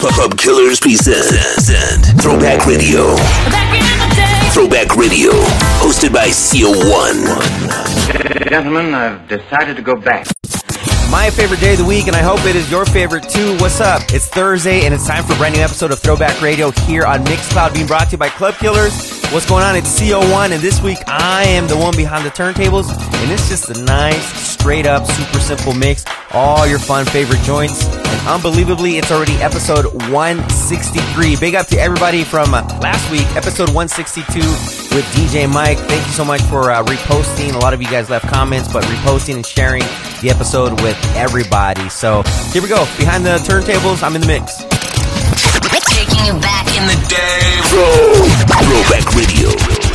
Club Killers present Throwback Radio. Throwback Radio, hosted by CO1. Gentlemen, I've decided to go back. My favorite day of the week, and I hope it is your favorite too. What's up? It's Thursday, and it's time for a brand new episode of Throwback Radio here on Mixcloud, being brought to you by Club Killers. What's going on? It's CO1, and this week I am the one behind the turntables, and it's just a nice, straight up, super simple mix. All your fun favorite joints, and unbelievably, it's already episode 163. Big up to everybody from uh, last week, episode 162 with DJ Mike. Thank you so much for uh, reposting. A lot of you guys left comments, but reposting and sharing the episode with everybody. So here we go. Behind the turntables, I'm in the mix. You back in the day. Throwback Radio.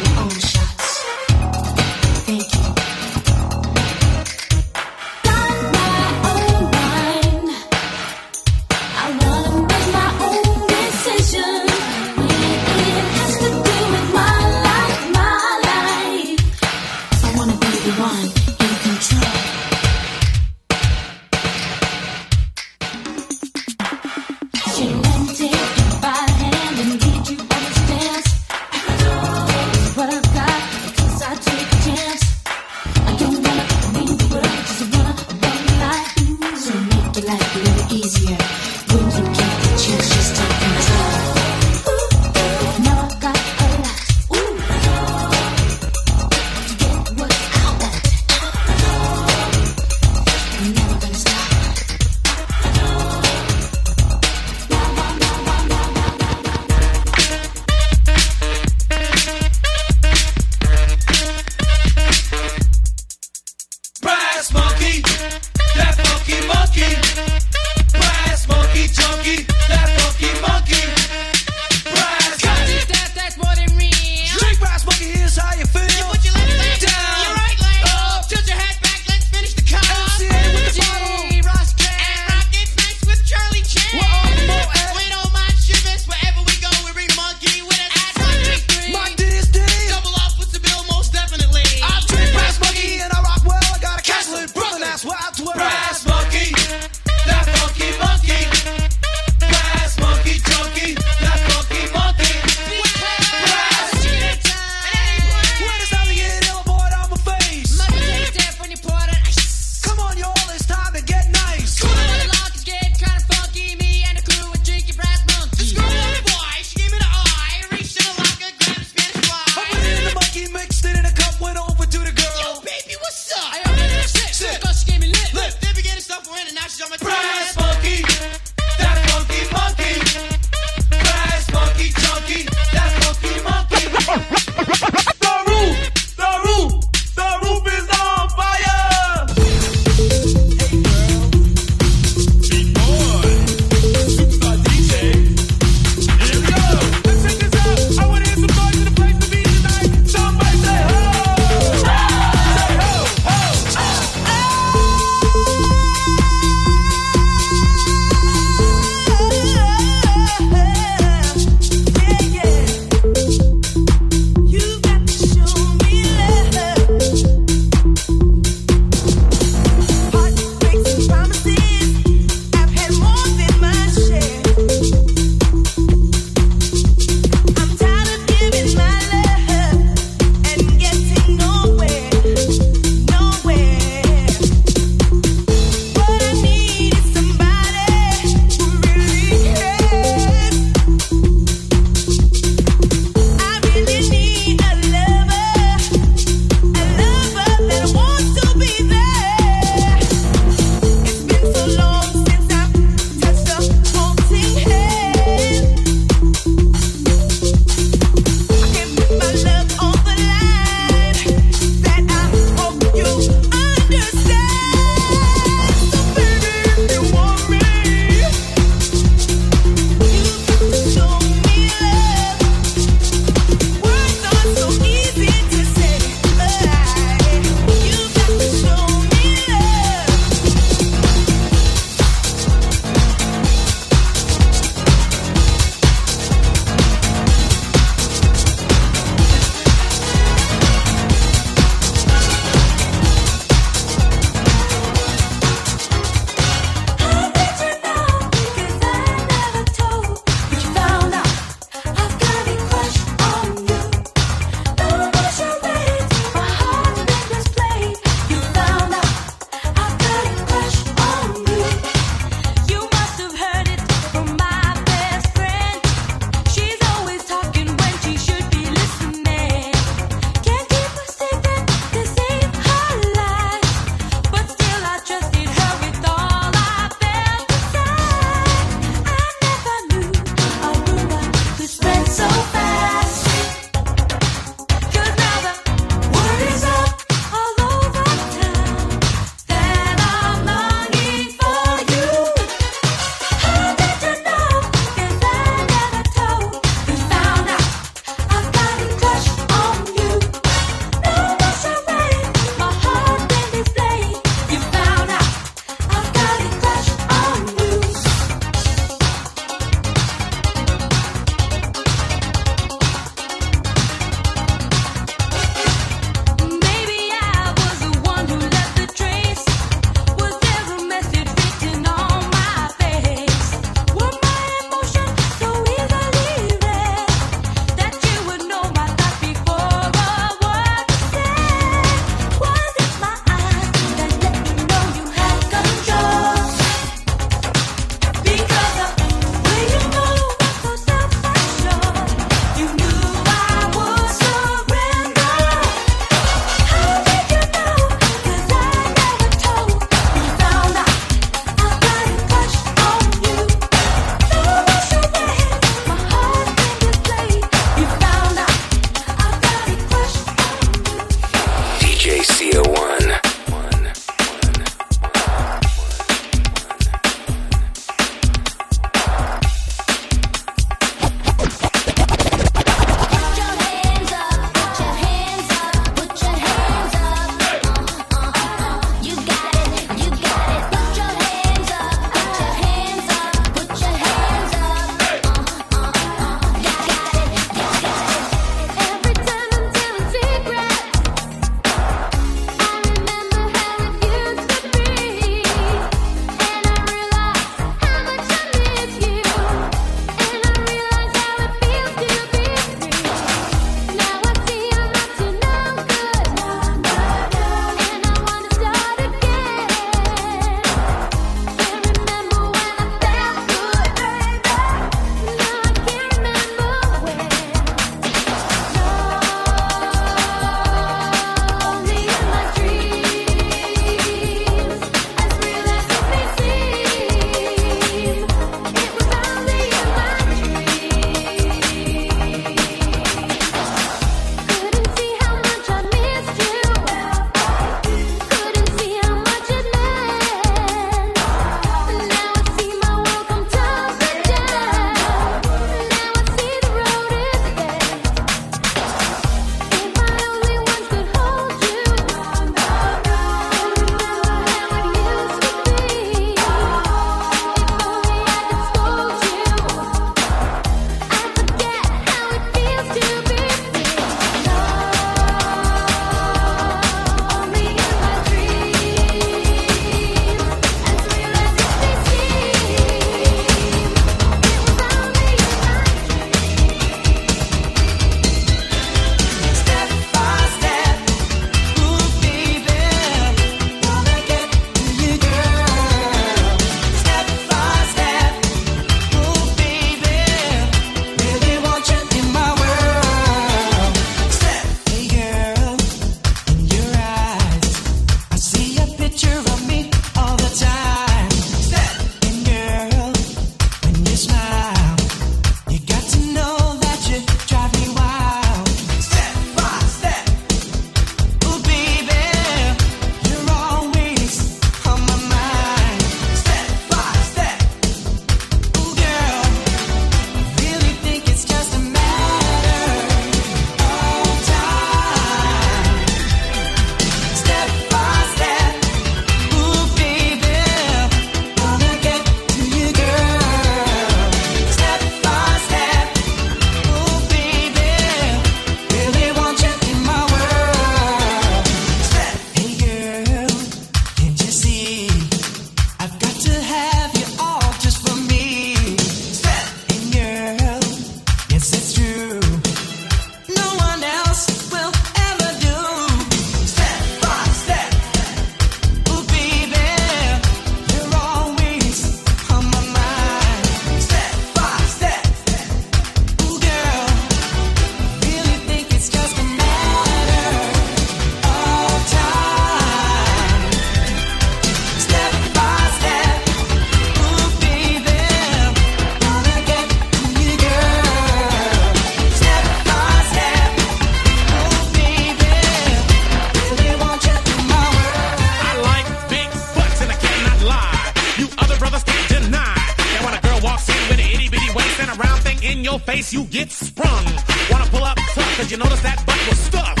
Wanna pull up tough, cause you notice that butt was stuffed.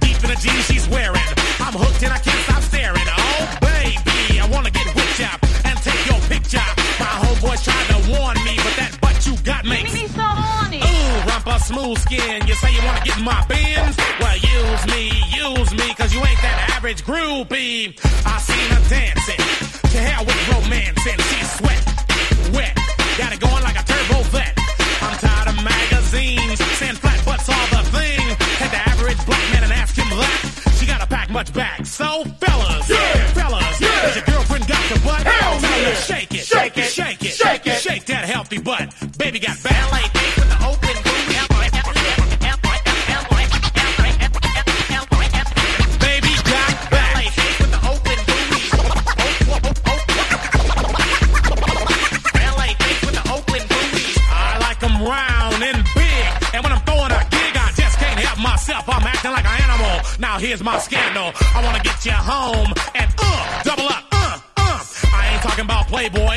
Deep in the jeans she's wearing. I'm hooked and I can't stop staring. Oh, baby, I wanna get whipped up and take your picture. My homeboys tried to warn me, but that butt you got makes me so horny. Ooh, rumpa smooth skin. You say you wanna get in my Benz? Well, use me, use me, cause you ain't that average groupie. I seen her dancing. Much back. So, fellas, Yeah. fellas, Yeah. has your girlfriend got your butt? Hell Tell yeah. shake it, Shake it. shake it, Shake it. shake that healthy butt. Baby got ballet Now here's my scandal. I wanna get you home and uh, double up, uh, uh. I ain't talking about Playboy,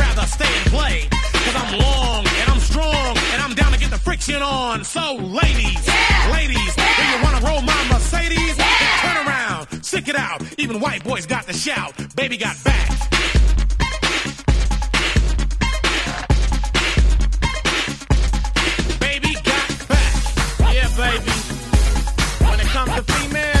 rather stay and play, cause I'm long and I'm strong, and I'm down to get the friction on. So, ladies, ladies, do you wanna roll my Mercedes? Then turn around, stick it out. Even white boys got to shout. Baby got back. Baby got back. Yeah, baby. When it comes to females,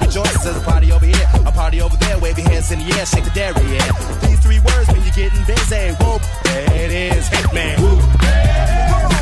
Jump, jump, rejoice. There's a party over here, a party over there. Wave your hands in the air, shake the dairy, yeah. These three words mean you're getting busy. Whoop, it is, Hitman. Whoop. Come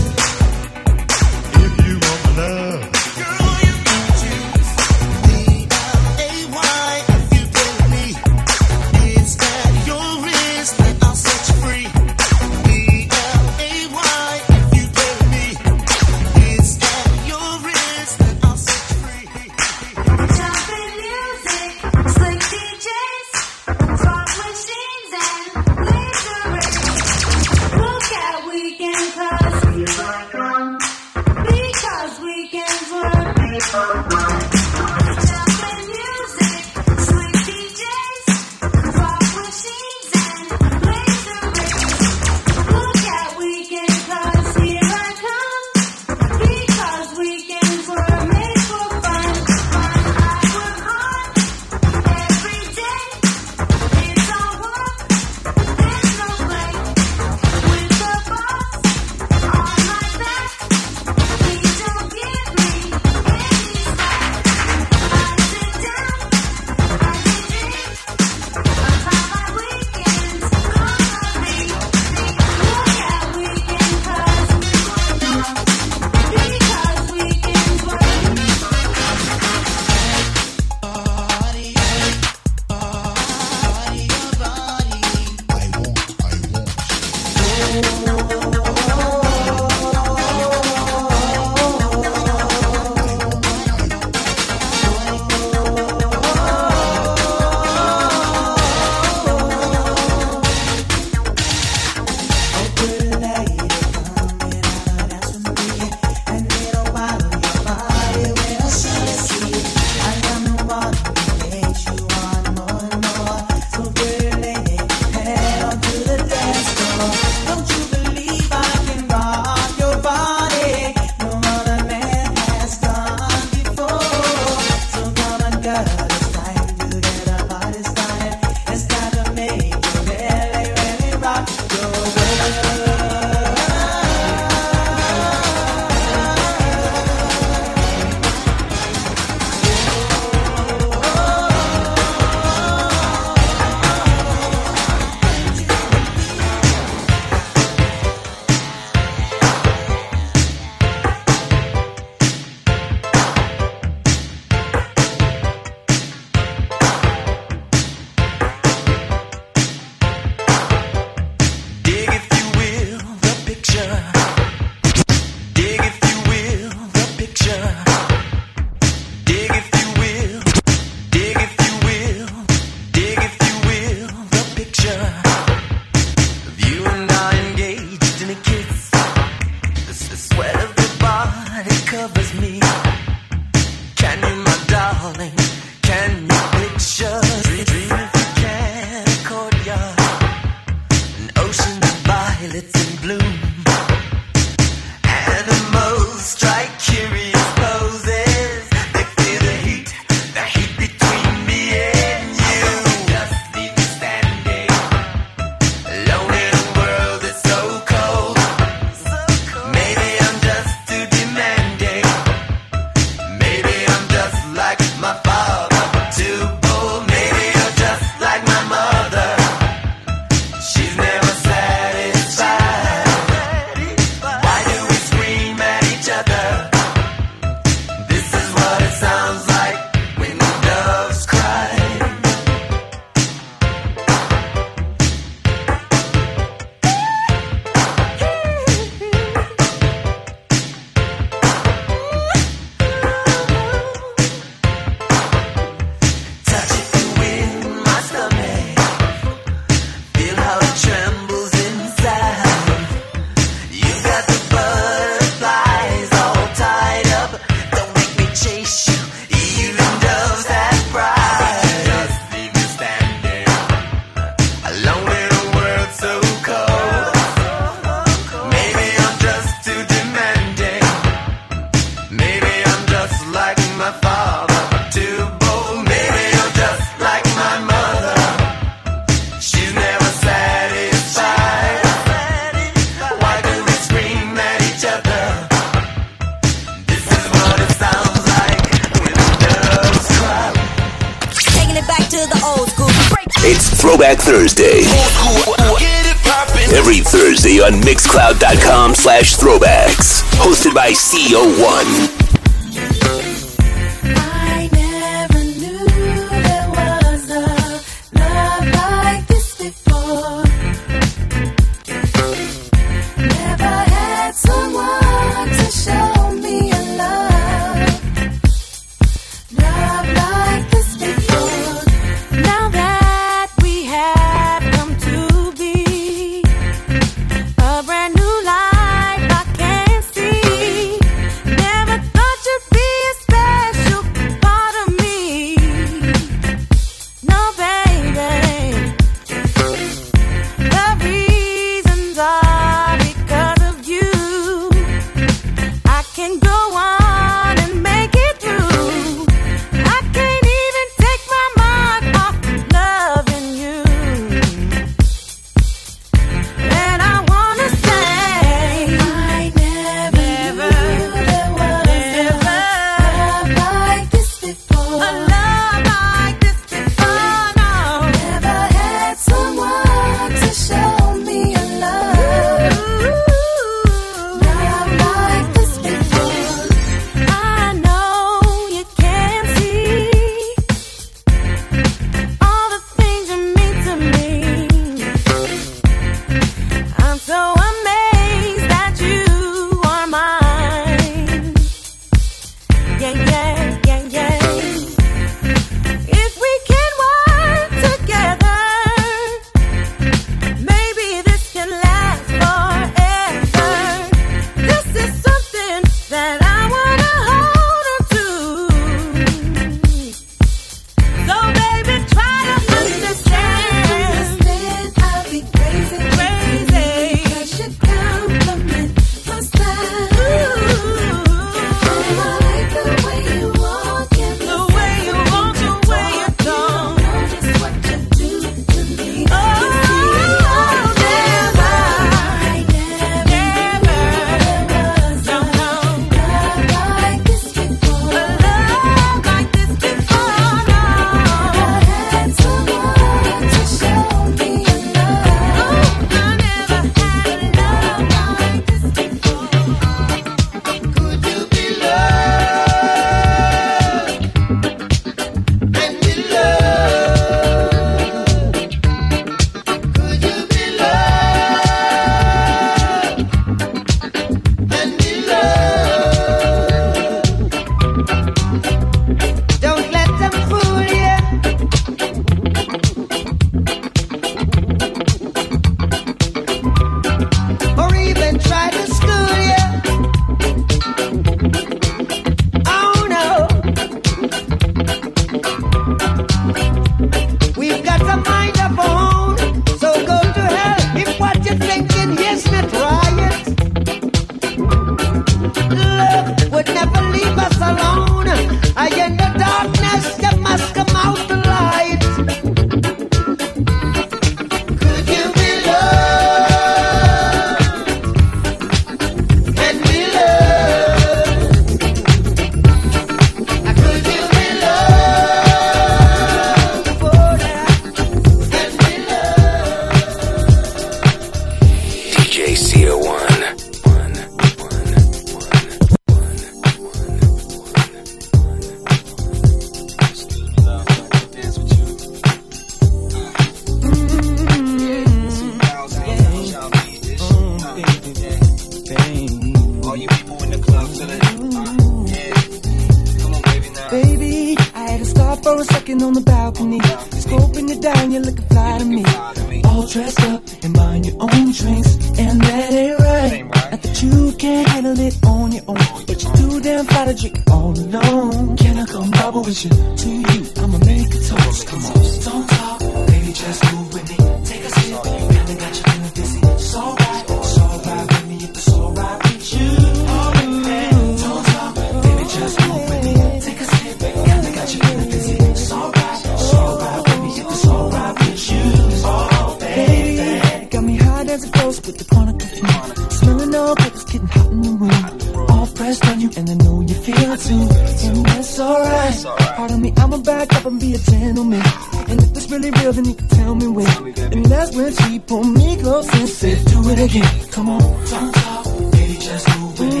really real, then you can tell me when. And that's when she pulled me close and said, Do it again. Come on, don't talk, baby, just move with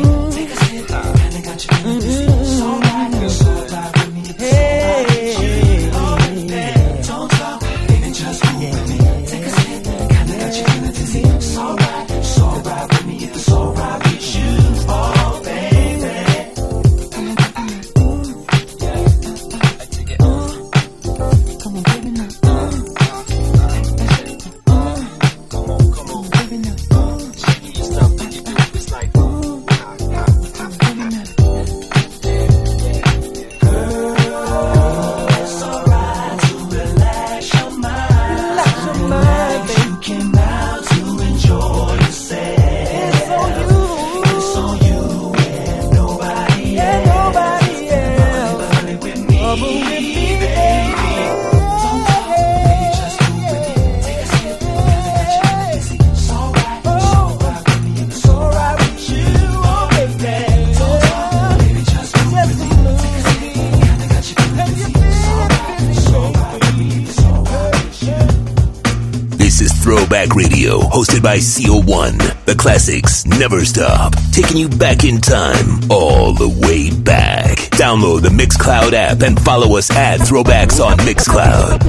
Radio, by CO1. The classics never stop, taking you back in time, all the way back. Download the Mixcloud app and follow us at Throwbacks on Mixcloud.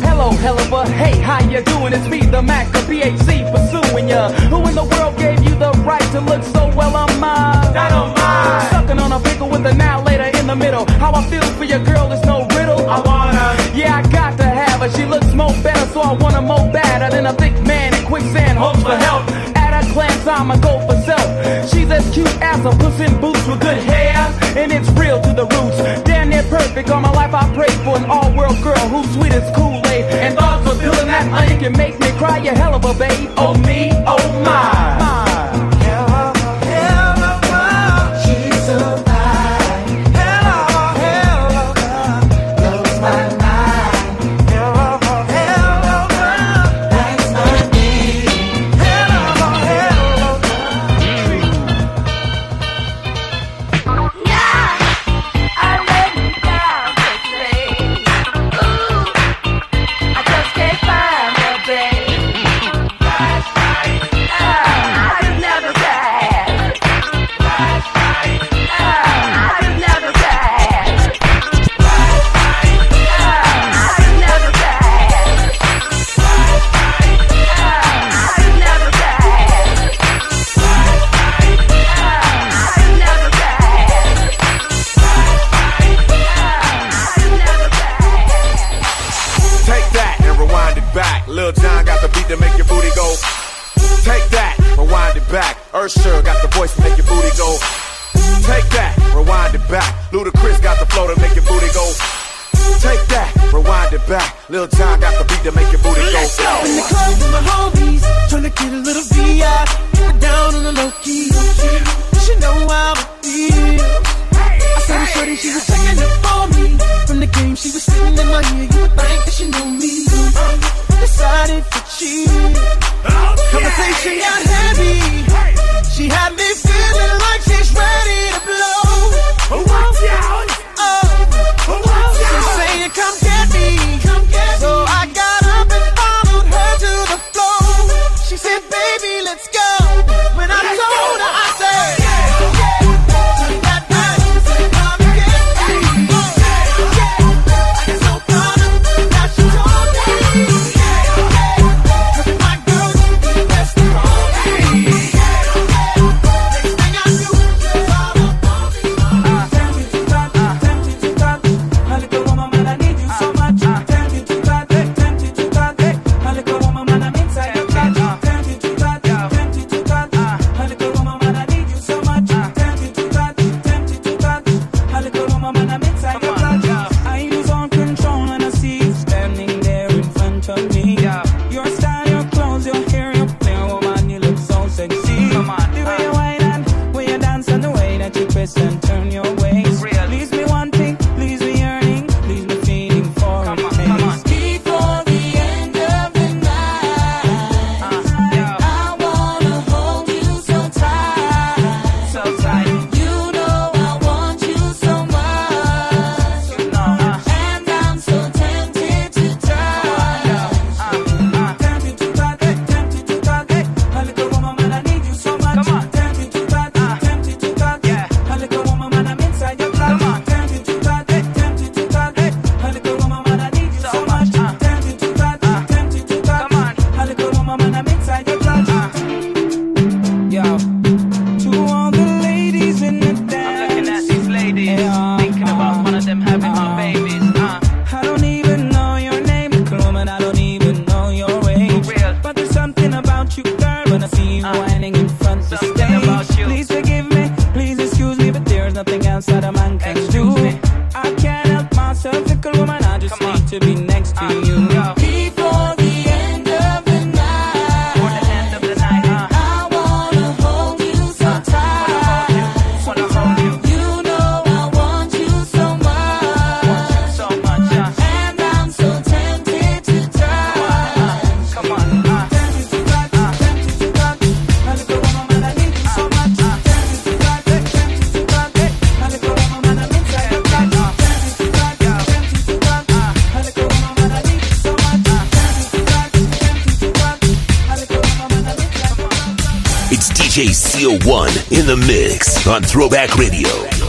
Hello, hello, but hey, how you doing? It's me, the Mac, the PHC, pursuing ya. Who in the world gave you the right to look so well on mine? Dynamite! Sucking on a pickle with a now later in the middle. How I feel for your girl is no riddle. I wanna. Yeah, I got to have her. She looks more better, so I want her more badder than a thick for help. At a glance, I'ma go for self. She's as cute as a puss in boots with good hair, and it's real to the roots. Damn near perfect. All my life I prayed for an all-world girl who's sweet as Kool-Aid. And thoughts of feeling that honey can make me cry. You hell of a babe. Oh me, oh my. Lil Jon got the beat to make your booty go. Let's go. In the club with my homies, tryna get a little VI. We're down on the low key. She know how it feels. I saw her shorty, she was checking up for me. From the game, she was sitting in my ear. DJ CO1 in the mix on Throwback Radio.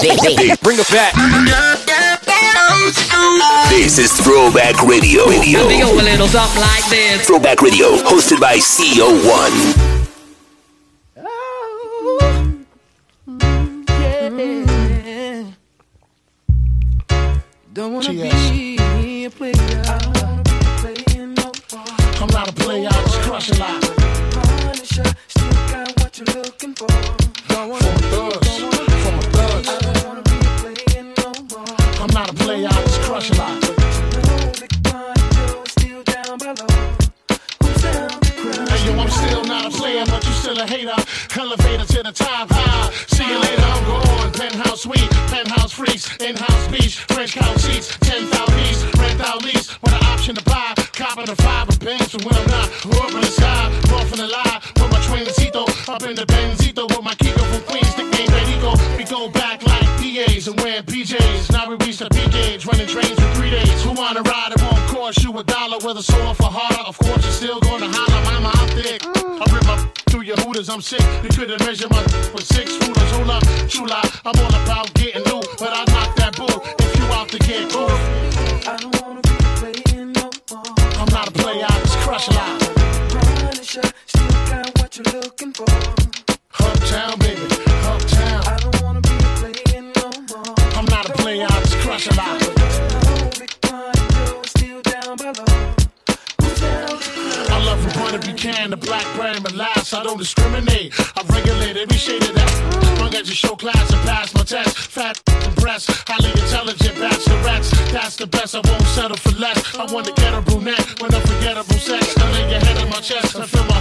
Bring it back. This is Throwback Radio. Radio. Throwback Radio, hosted by CO1.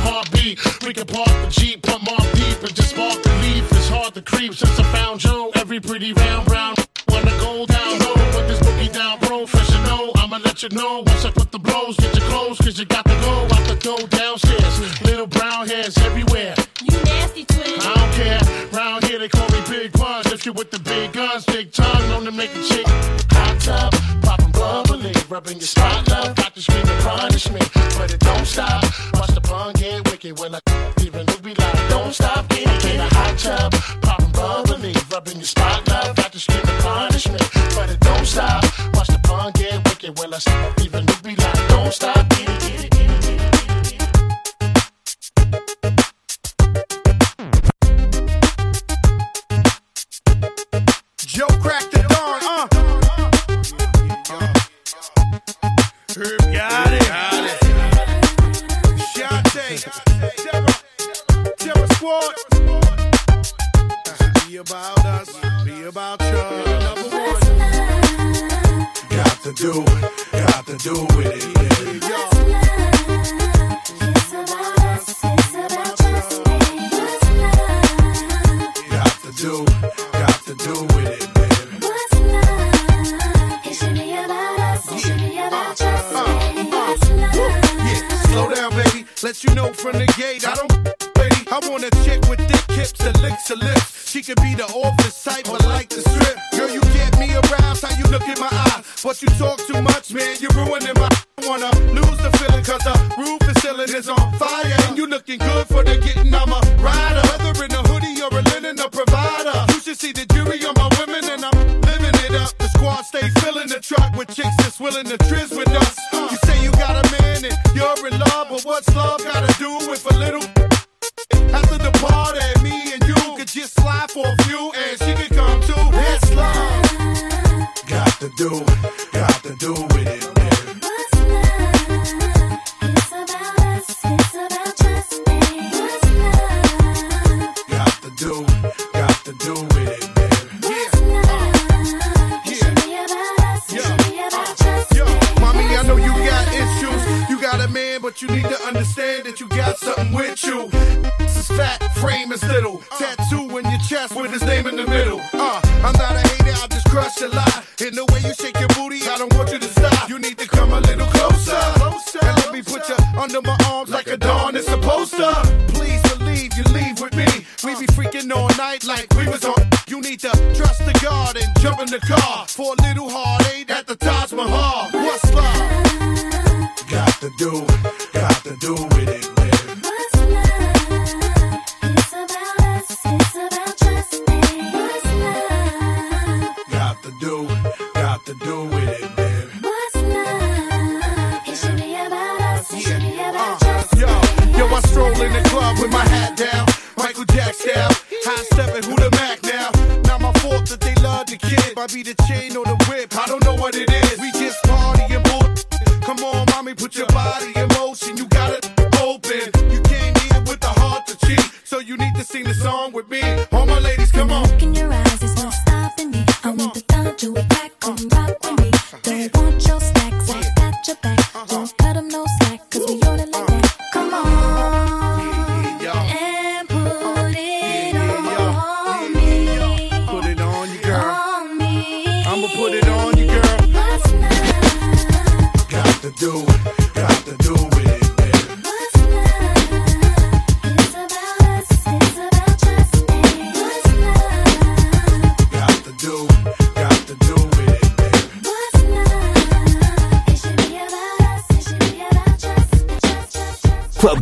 heartbeat. We can park the Jeep, put more deep, and just walk the leaf. It's hard to creep since I found Joe. Every pretty round brown wanna go down low, but this boogie down professional. I'ma let you know once I put the blows, get your clothes, cause you got to go out the door downstairs. Little brown hairs everywhere. You nasty twin. I don't care. Round here they call me Big Pun. If you with the big guns, big tongue, known to make a chick hot tub, poppin' bubbly, rubbing your spot, love. Spotlight got I just give punishment. But it don't stop. Watch the pun get wicked. Well, I stop even to be like, don't stop.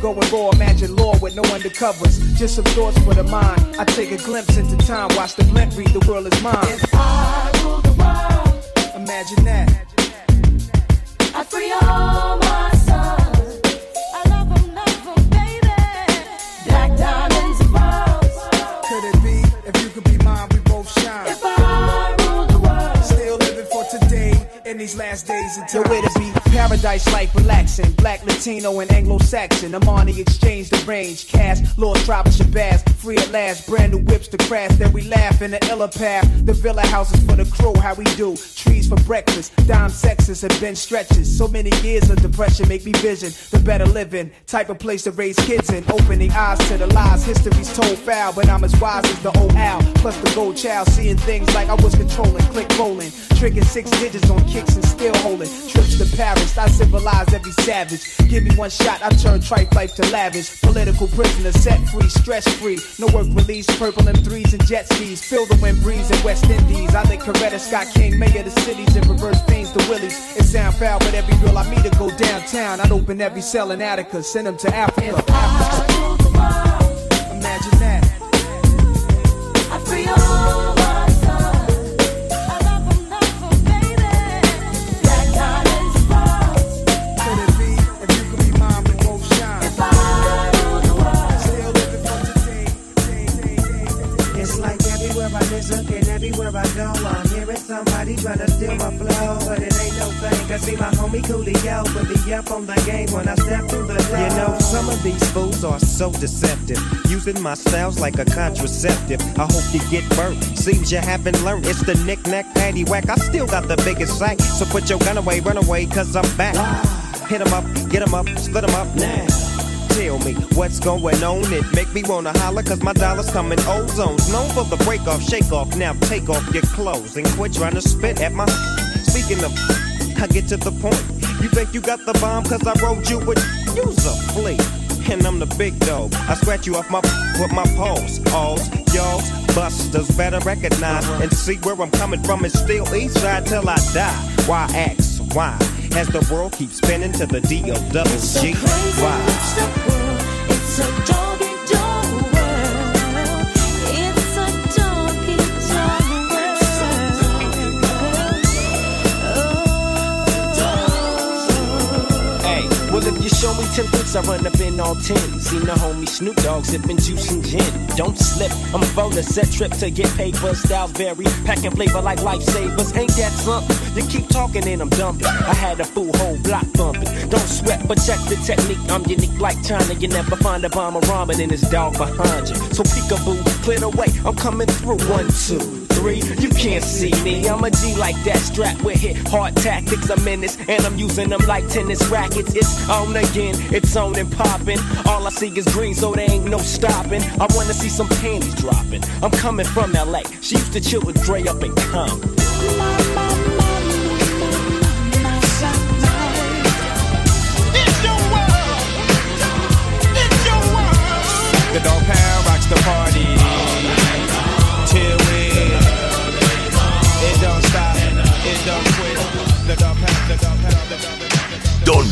Going raw, imagine law with no undercovers. Just some thoughts for the mind. I take a glimpse into time, watch the blimp read, the world is mine. If I rule the world, imagine that. I free all my in these last days until where to be. Paradise life relaxing. Black, Latino, and Anglo Saxon. Armani exchange the range. Cash, Lost Tribe of Shabazz. Free at last. Brand new whips to crash. Then we laugh in the illa path. The villa houses for the crew. How we do. Trees for breakfast. Dime sexes and bench stretches. So many years of depression make me vision. The better living. Type of place to raise kids in. Opening eyes to the lies. History's told foul. But I'm as wise as the old owl. Plus the gold child. Seeing things like I was controlling. Click rolling. Tricking six digits on and still holding. Trips to Paris. I civilize every savage. Give me one shot, I turn tripe life to lavish. Political prisoner, set free, stress free. No work release, purple M3s and jet skis. Feel the wind breeze in West Indies. I think Coretta Scott King, mayor the cities, and reverse things to Willies. It sound foul, but every girl I meet to go downtown. I'd open every cell in Attica, send them to Africa. Imagine see my homie Coolio will be up on the game when I step through the door. You know, some of these fools are so deceptive, using my styles like a contraceptive. I hope you get burnt. Seems you haven't learned. It's the knick-knack, patty whack. I still got the biggest sack, so put your gun away, run away, cause I'm back. Hit 'em up, get 'em up, split 'em up now. Tell me what's going on. It make me wanna holler cause my dollars come in ozones. Known for the break off, shake off. Now take off your clothes and quit trying to spit at my. Speaking of, I get to the point. You think you got the bomb cause I rode you with. Use a flea. And I'm the big dog. I scratch you off my with my paws. Alls, y'all, busters better recognize and see where I'm coming from. It's still east side till I die. Why ask? Why? As the world keeps spinning to the D O double G. Why? It's a Will it You show me ten flicks, I run up in all ten. Seen the homie Snoop Dogg sipping juice and gin. Don't slip, I'm for the set trip to get paper. Style vary, packing flavor like lifesavers. Ain't that something? You keep talking and I'm dumping. I had a full whole block bumping. Don't sweat, but check the technique. I'm unique like China. You never find a bomber ramen in his dog behind you. So peekaboo, clear the way. I'm coming through. One, two, three. You can't see me. I'm a G like that. Strap with hit hard tactics. A menace, and I'm using them like tennis rackets. It's on again. It's on and popping. All I see is green, so there ain't no stopping. I wanna see some panties dropping. I'm coming from LA. She used to chill with Dre up in Compton. The Dogg Pound rocks the party.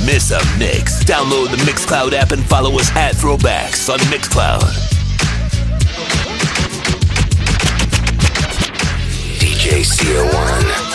Miss a mix. Download the Mixcloud app and follow us at Throwbacks on Mixcloud. DJ CO1.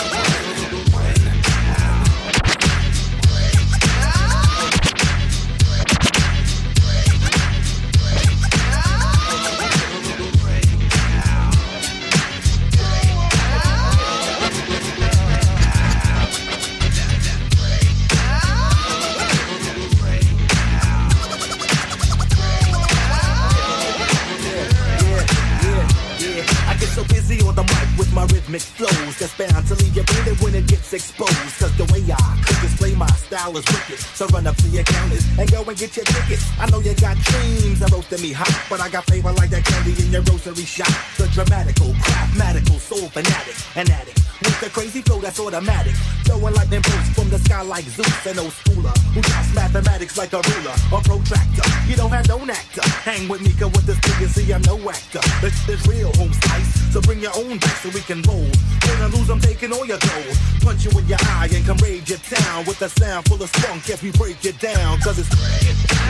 Style is wicked. So run up to your counters and go and get your tickets. I know you got dreams of roasting me hot, but I got flavor like that candy in your grocery shop. The dramatical, craftmatical, soul fanatic, an addict. With the crazy flow that's automatic. Throwing lightning bolts from the sky like Zeus and old schooler. Who drops mathematics like a ruler or protractor. You don't have no actor. Hang with me, cause with this thing see I'm no actor. This is real home slice. So bring your own dice so we can roll. Win or lose, I'm taking all your gold. Punch you in your eye and come raid your town with a sound full of spunk if we break it down. Cause it's Screw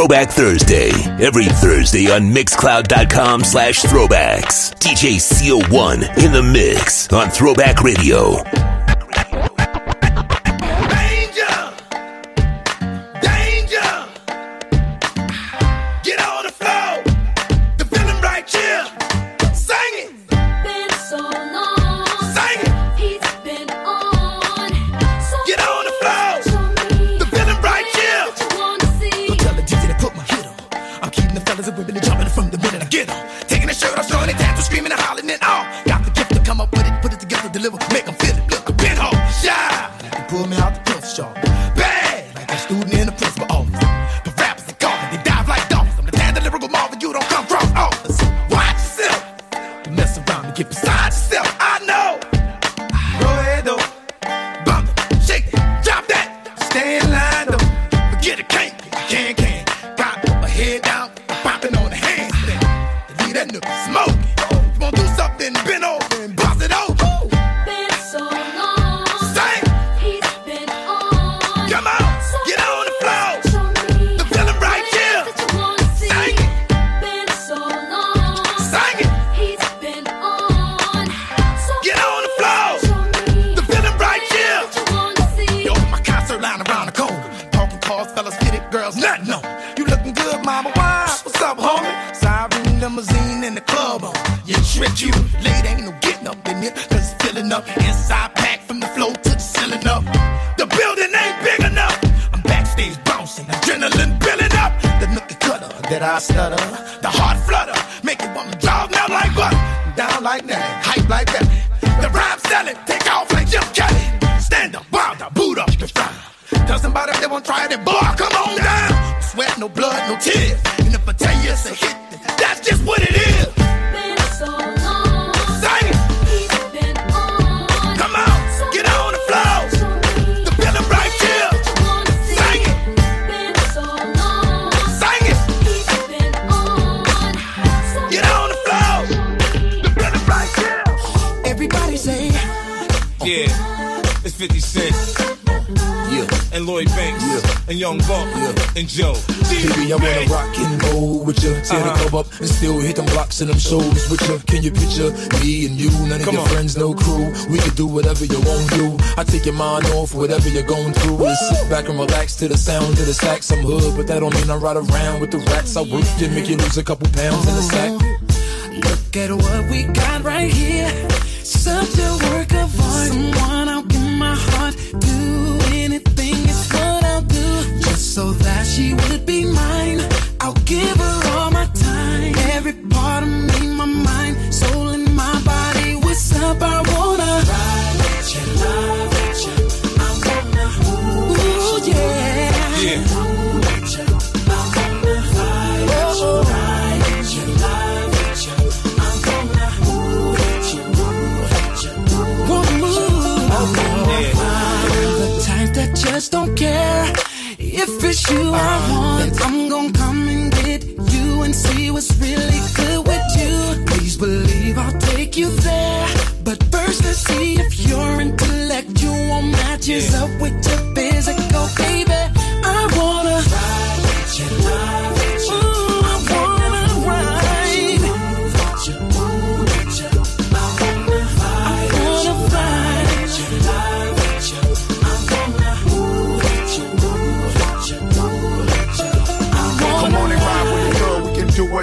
Throwback Thursday. Every Thursday on Mixcloud.com slash throwbacks. DJ CO1 in the mix on Throwback Radio. You? None of Come your on. friends, no crew. We can do whatever you want to do. I take your mind off whatever you're going through. Just sit back and relax to the sound of the sax. I'm hood, but that don't mean I ride around with the rats. I work to make you lose a couple pounds in the sack. Look at what we got right here. Such a work of art. Someone I'll give my heart. Do anything is what I'll do. Just so that she would be mine. I'll give you I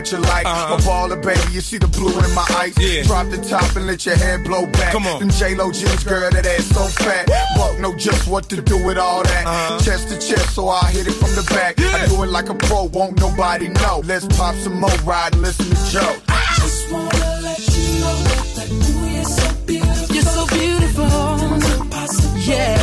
can do what you like. Uh-huh. A baller, baby. You see the blue in my eyes. Yeah. Drop the top and let your hair blow back. Come on. Them J-Lo jeans, girl, that ass so fat. Buck know just what to do with all that. Uh-huh. Chest to chest, so I hit it from the back. I do it like a pro, won't nobody know. Let's pop some more, ride and listen to Joe. I just wanna let you know that ooh, you're so beautiful. You're so beautiful. Yeah.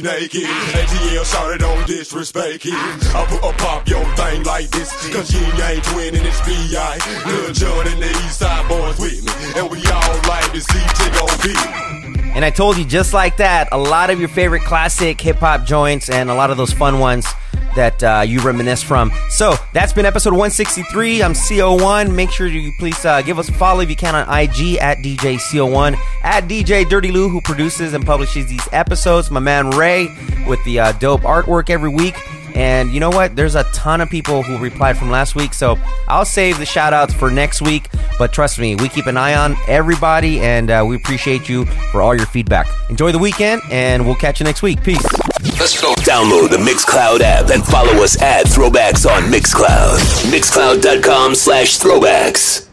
Ooh she naked. ATL shouted on disrespect it. I put a pop your thing like this. Cause Ying Yang Twin and it's B.I. John and the East Side Boyz with me. And we all like to see T.O.B. And I told you just like that, a lot of your favorite classic hip hop joints and a lot of those fun ones that uh, you reminisce from. So that's been episode 163. I'm CO1. Make sure you please uh, give us a follow if you can on IG at DJ CO1, at DJ Dirty Lou, who produces and publishes these episodes. My man Ray with the uh, dope artwork every week. And you know what? There's a ton of people who replied from last week, so I'll save the shout outs for next week. But trust me, we keep an eye on everybody, and uh, we appreciate you for all your feedback. Enjoy the weekend, and we'll catch you next week. Peace. Let's go. Download the Mixcloud app and follow us at Throwbacks on Mixcloud. Mixcloud.com slash throwbacks.